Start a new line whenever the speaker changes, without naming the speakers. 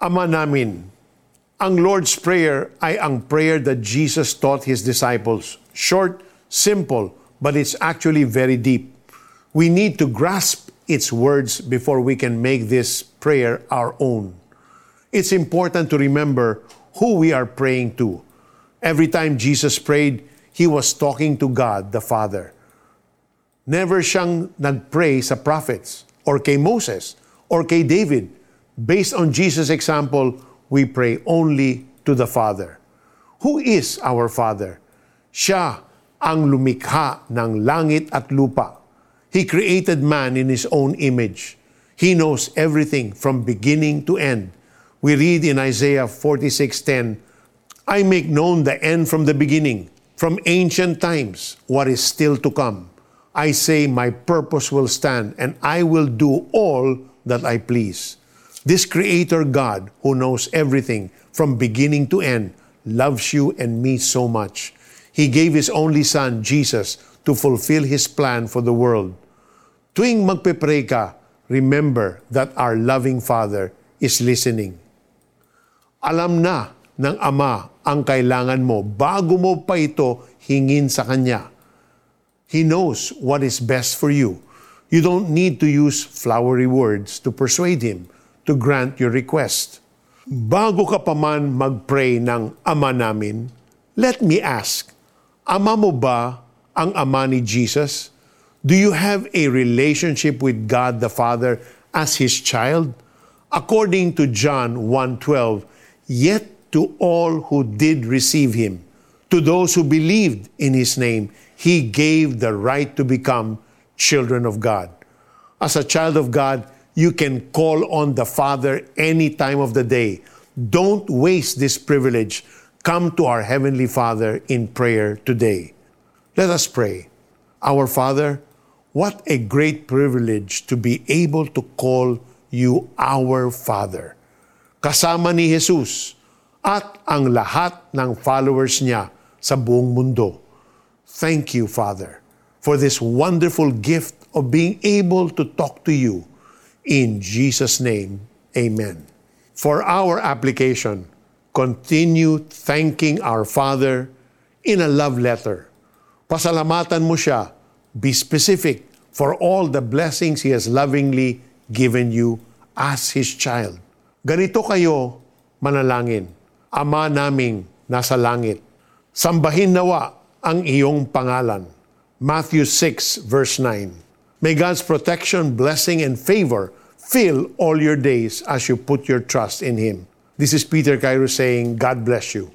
Ama namin, ang Lord's Prayer ay ang prayer that Jesus taught His disciples. Short, simple, but it's actually very deep. We need to grasp its words before we can make this prayer our own. It's important to remember who we are praying to. Every time Jesus prayed, He was talking to God the Father. Never siyang nagpray sa prophets or kay Moses or kay David. Based on Jesus' example, we pray only to the Father. Who is our Father? Siya ang lumikha ng langit at lupa. He created man in His own image. He knows everything from beginning to end. We read in Isaiah 46:10, I make known the end from the beginning, from ancient times, what is still to come. I say my purpose will stand, and I will do all that I please. This Creator God, who knows everything from beginning to end, loves you and me so much. He gave His only Son, Jesus, to fulfill His plan for the world. Tuwing magpe-pray ka, remember that our loving Father is listening. Alam na ng Ama ang kailangan mo bago mo pa ito hingin sa Kanya. He knows what is best for you. You don't need to use flowery words to persuade Him to grant your request. Bago ka pa man mag-pray ng Ama namin, let me ask, Ama mo ba ang Ama ni Jesus? Do you have a relationship with God the Father as His child? According to John 1.12, Yet to all who did receive Him, to those who believed in His name, He gave the right to become children of God. As a child of God, you can call on the Father any time of the day. Don't waste this privilege. Come to our Heavenly Father in prayer today. Let us pray. Our Father, what a great privilege to be able to call you our Father. Kasama ni Jesus at ang lahat ng followers niya sa buong mundo. Thank you, Father, for this wonderful gift of being able to talk to you in Jesus' name, amen. For our application, continue thanking our Father in a love letter. Pasalamatan mo siya. Be specific for all the blessings He has lovingly given you as His child. Ganito kayo manalangin. Ama naming nasa langit, sambahin nawa ang iyong pangalan. Matthew 6 verse 9. May God's protection, blessing, and favor fill all your days as you put your trust in Him. This is Peter Cairo saying, God bless you.